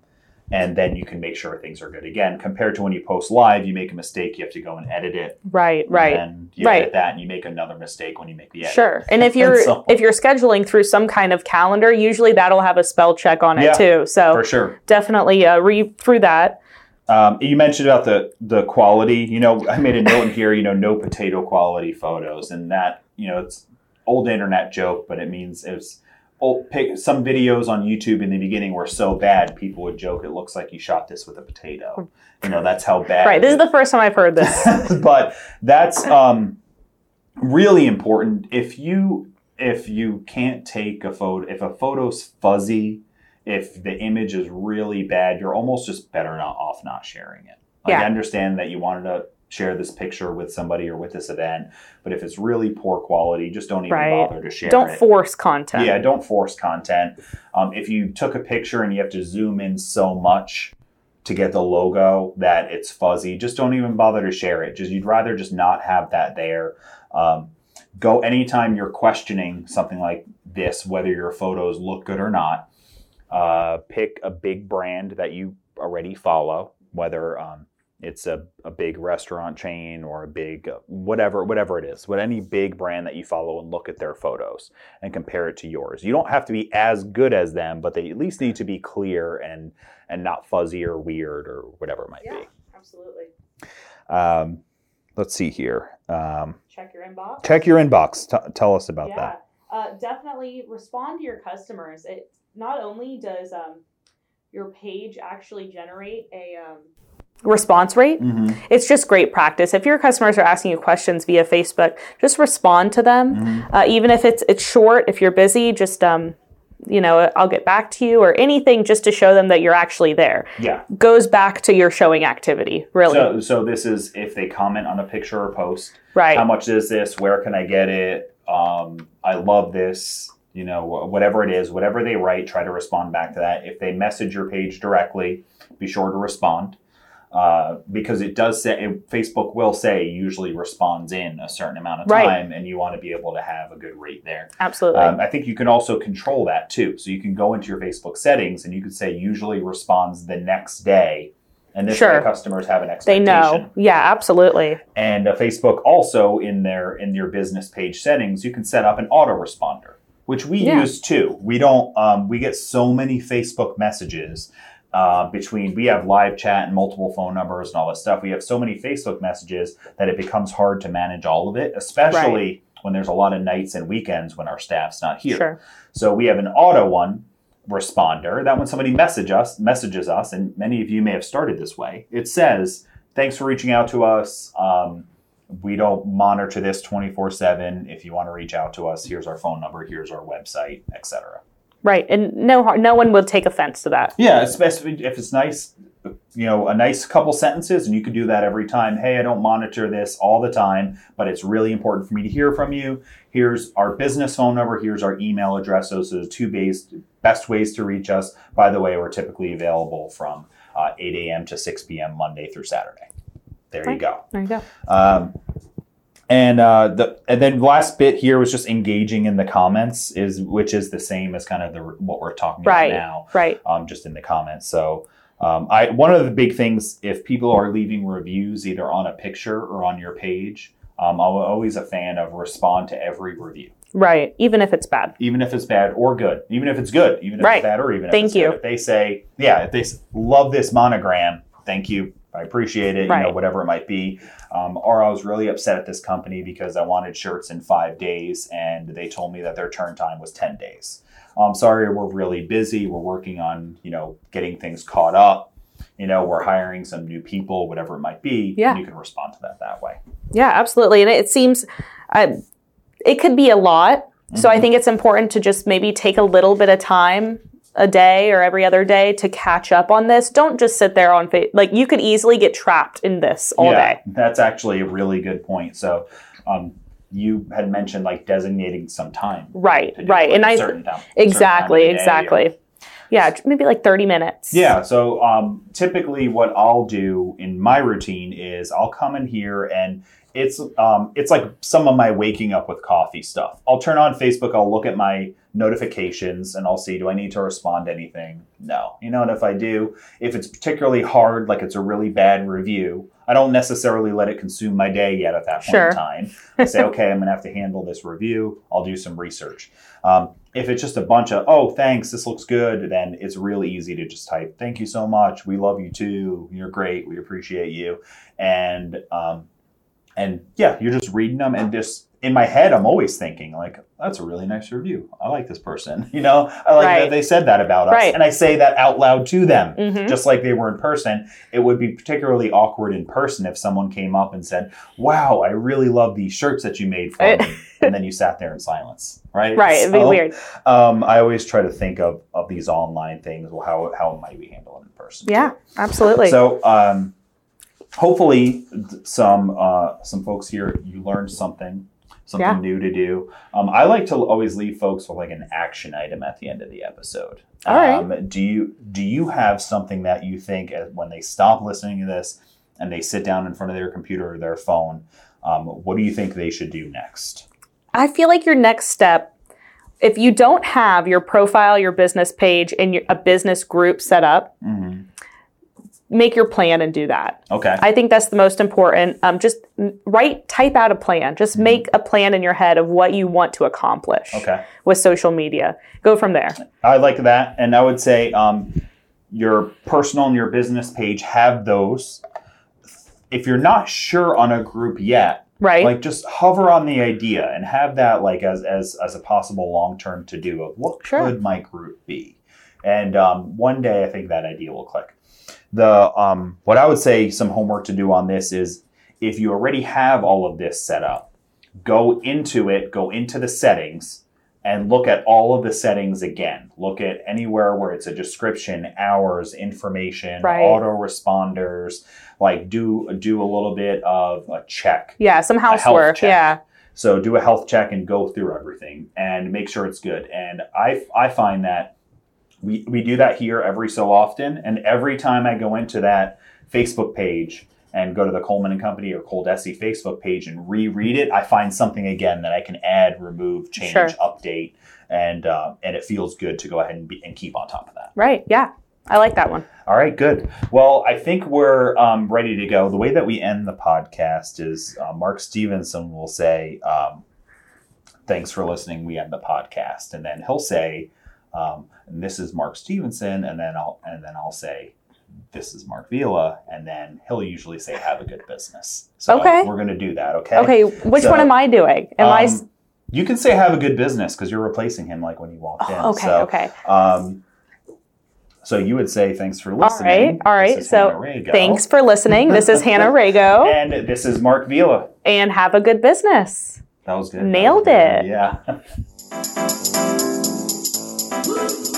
B: and then you can make sure things are good again. Compared to when you post live, you make a mistake, you have to go and edit it,
C: Right, right.
B: and you
C: Right.
B: edit that, and you make another mistake when you make the edit.
C: Sure. And if you're
B: so-
C: if you're scheduling through some kind of calendar, usually that'll have a spell check on it
B: Yeah,
C: too. So
B: for sure.
C: definitely uh, read through that.
B: Um, you mentioned about the the quality. You know, I made a note in here. You know, no potato quality photos, and that you know it's old internet joke, but it means it's old. Pick, some videos on YouTube in the beginning were so bad, people would joke it looks like you shot this with a potato. You know, that's how bad.
C: Right. This is the first time I've heard this.
B: but that's um, really important. If you if you can't take a photo, if a photo's fuzzy, if the image is really bad, you're almost just better not off not sharing it. Like
C: Yeah.
B: I understand that you wanted to share this picture with somebody or with this event, but if it's really poor quality, just don't even
C: Right.
B: bother to share it.
C: Don't
B: it.
C: force content.
B: Yeah, don't force content. Um, if you took a picture and you have to zoom in so much to get the logo that it's fuzzy, just don't even bother to share it. Just you'd rather just not have that there. Um, go anytime you're questioning something like this, whether your photos look good or not. Uh, pick a big brand that you already follow, whether um, it's a, a big restaurant chain or a big uh, whatever whatever it is, what any big brand that you follow and look at their photos and compare it to yours. You don't have to be as good as them, but they at least need to be clear and and not fuzzy or weird or whatever it might
C: absolutely.
B: be. Absolutely um, let's see here. Um,
C: Check your inbox.
B: check your inbox. T- tell us about
C: yeah.
B: that.
C: Uh, definitely respond to your customers. It not only does um, your page actually generate a um, response rate,
B: Mm-hmm.
C: it's just great practice. If your customers are asking you questions via Facebook, just respond to them.
B: Mm-hmm.
C: Uh, even if it's it's short, if you're busy, just um, you know, I'll get back to you or anything just to show them that you're actually there.
B: Yeah.
C: Goes back to your showing activity, really.
B: So so this is if they comment on a picture or post.
C: right.
B: How much is this? Where can I get it? Um, I love this. You know, whatever it is, whatever they write, try to respond back to that. If they message your page directly, be sure to respond. Uh, because it does say it, Facebook will say usually responds in a certain amount of
C: Right.
B: time, and you want to be able to have a good rate there.
C: Absolutely.
B: Um, I think you can also control that too. So you can go into your Facebook settings and you could say usually responds the next day, and this
C: Sure.
B: customers have an expectation.
C: they know. Yeah, absolutely.
B: And uh, Facebook also in their in your business page settings, you can set up an autoresponder, which we
C: Yeah.
B: use too. We don't. Um, we get so many Facebook messages. Uh, between we have live chat and multiple phone numbers and all this stuff, we have so many Facebook messages that it becomes hard to manage all of it, especially when there's a lot of nights and weekends when our staff's not here.
C: Sure.
B: So we have an auto one responder that when somebody message us messages us, and many of you may have started this way, it says, "Thanks for reaching out to us. Um, we don't monitor this 24/7. If you want to reach out to us, here's our phone number, here's our website, etc."
C: Right. And no no one will take offense to that.
B: Yeah, especially if it's nice, you know, a nice couple sentences, and you can do that every time. Hey, I don't monitor this all the time, but it's really important for me to hear from you. Here's our business phone number. Here's our email address. Those are the two base, best ways to reach us. By the way, we're typically available from uh, 8 a.m. to 6 p.m. Monday through Saturday. There you go.
C: There you go.
B: Um, and uh, the and then last bit here was just engaging in the comments is which is the same as kind of the what we're talking
C: Right.
B: about now
C: Right.
B: um, just in the comments. So um, I one of the big things if people are leaving reviews either on a picture or on your page, um, I'm always a fan of respond to every review,
C: Right. Even if it's bad.
B: even if it's bad or good, even if it's good, even if
C: Right.
B: it's bad or even if
C: Thank
B: it's
C: you.
B: good. If they say, yeah, if they love this monogram, thank you. I appreciate it, you know, whatever it might be. Um, or I was really upset at this company because I wanted shirts in five days and they told me that their turn time was 10 days. I'm sorry, we're really busy. We're working on, you know, getting things caught up. You know, we're hiring some new people, whatever it might be.
C: Yeah.
B: And you can respond to that that way.
C: Yeah, absolutely. And it seems uh, it could be a lot. So
B: Mm-hmm.
C: I think it's important to just maybe take a little bit of time a day or every other day to catch up on this. Don't just sit there on fa- like you could easily get trapped in this all
B: yeah,
C: day.
B: That's actually a really good point. So, um, you had mentioned like designating some time.
C: Right,
B: do
C: right.
B: like
C: And I
B: time-
C: exactly,
B: day or-
C: exactly. Yeah, maybe like 30 minutes.
B: Yeah. So um, typically, what I'll do in my routine is I'll come in here and it's um, it's like some of my waking up with coffee stuff. I'll turn on Facebook. I'll look at my notifications and I'll see do I need to respond to anything? No. You know, and if I do, if it's particularly hard, like it's a really bad review, I don't necessarily let it consume my day yet at that point
C: Sure.
B: in time. I say, okay, I'm gonna have to handle this review. I'll do some research. Um, if it's just a bunch of, oh, thanks, this looks good, then it's really easy to just type, thank you so much. We love you too. You're great. We appreciate you. And, um, and yeah, you're just reading them and just in my head, I'm always thinking like, that's a really nice review. I like this person. You know, I like
C: Right.
B: that they said that about us.
C: Right.
B: And I say that out loud to them,
C: Mhm.
B: just like they were in person. It would be particularly awkward in person if someone came up and said, wow, I really love these shirts that you made for me. And then you sat there in silence, right?
C: Right, it'd be
B: So,
C: weird.
B: um, I always try to think of, of these online things. Well, how how might we handle it in person?
C: Yeah, absolutely.
B: So um, hopefully, some uh, some folks here you learned something something
C: Yeah.
B: new to do. Um, I like to always leave folks with like an action item at the end of the episode.
C: All right.
B: Um, do you do you have something that you think uh, when they stop listening to this and they sit down in front of their computer or their phone? Um, what do you think they should do next?
C: I feel like your next step, if you don't have your profile, your business page, and your, a business group set up,
B: Mm-hmm.
C: Make your plan and do that.
B: Okay.
C: I think that's the most important. Um, just write, type out a plan. Just make a plan in your head of what you want to accomplish
B: Mm-hmm. okay.
C: with social media. Go from there.
B: I like that, and I would say um, your personal and your business page have those. If you're not sure on a group yet,
C: Right?
B: like just hover on the idea and have that like as as as a possible long term to do of what
C: Sure.
B: could my group be, and um, one day I think that idea will click. The um, what I would say some homework to do on this is if you already have all of this set up, go into it, go into the settings and look at all of the settings again. Look at anywhere where it's a description, hours, information,
C: Right.
B: autoresponders. Like do do a little bit of a check.
C: yeah, some housework. Yeah.
B: So do a health check and go through everything and make sure it's good. And I, I find that we, we do that here every so often. And every time I go into that Facebook page and go to the Coleman and Company or ColDesi Facebook page and reread it, I find something again that I can add, remove, change,
C: Sure.
B: update, and uh, and it feels good to go ahead and, be, and keep on top of that.
C: Right. Yeah. I like that one.
B: All right, good. Well, I think we're um, ready to go. The way that we end the podcast is uh, Mark Stevenson will say, um, "Thanks for listening." We end the podcast, and then he'll say, um, and "This is Mark Stevenson," and then I'll and then I'll say, "This is Mark Vila," and then he'll usually say, "Have a good business." So
C: Okay.
B: we're going to do that. Okay.
C: Okay. Which
B: So,
C: one am I doing? Am I? s-
B: Um, you can say "Have a good business" because you're replacing him, like when he walked in.
C: Oh, okay.
B: So,
C: okay.
B: um, so you would say thanks for listening.
C: All right. All right. So thanks for listening. This is Hannah Rago,
B: And this is Mark Vila.
C: and have a good business.
B: That was good.
C: Nailed
B: was
C: it.
B: good. Yeah.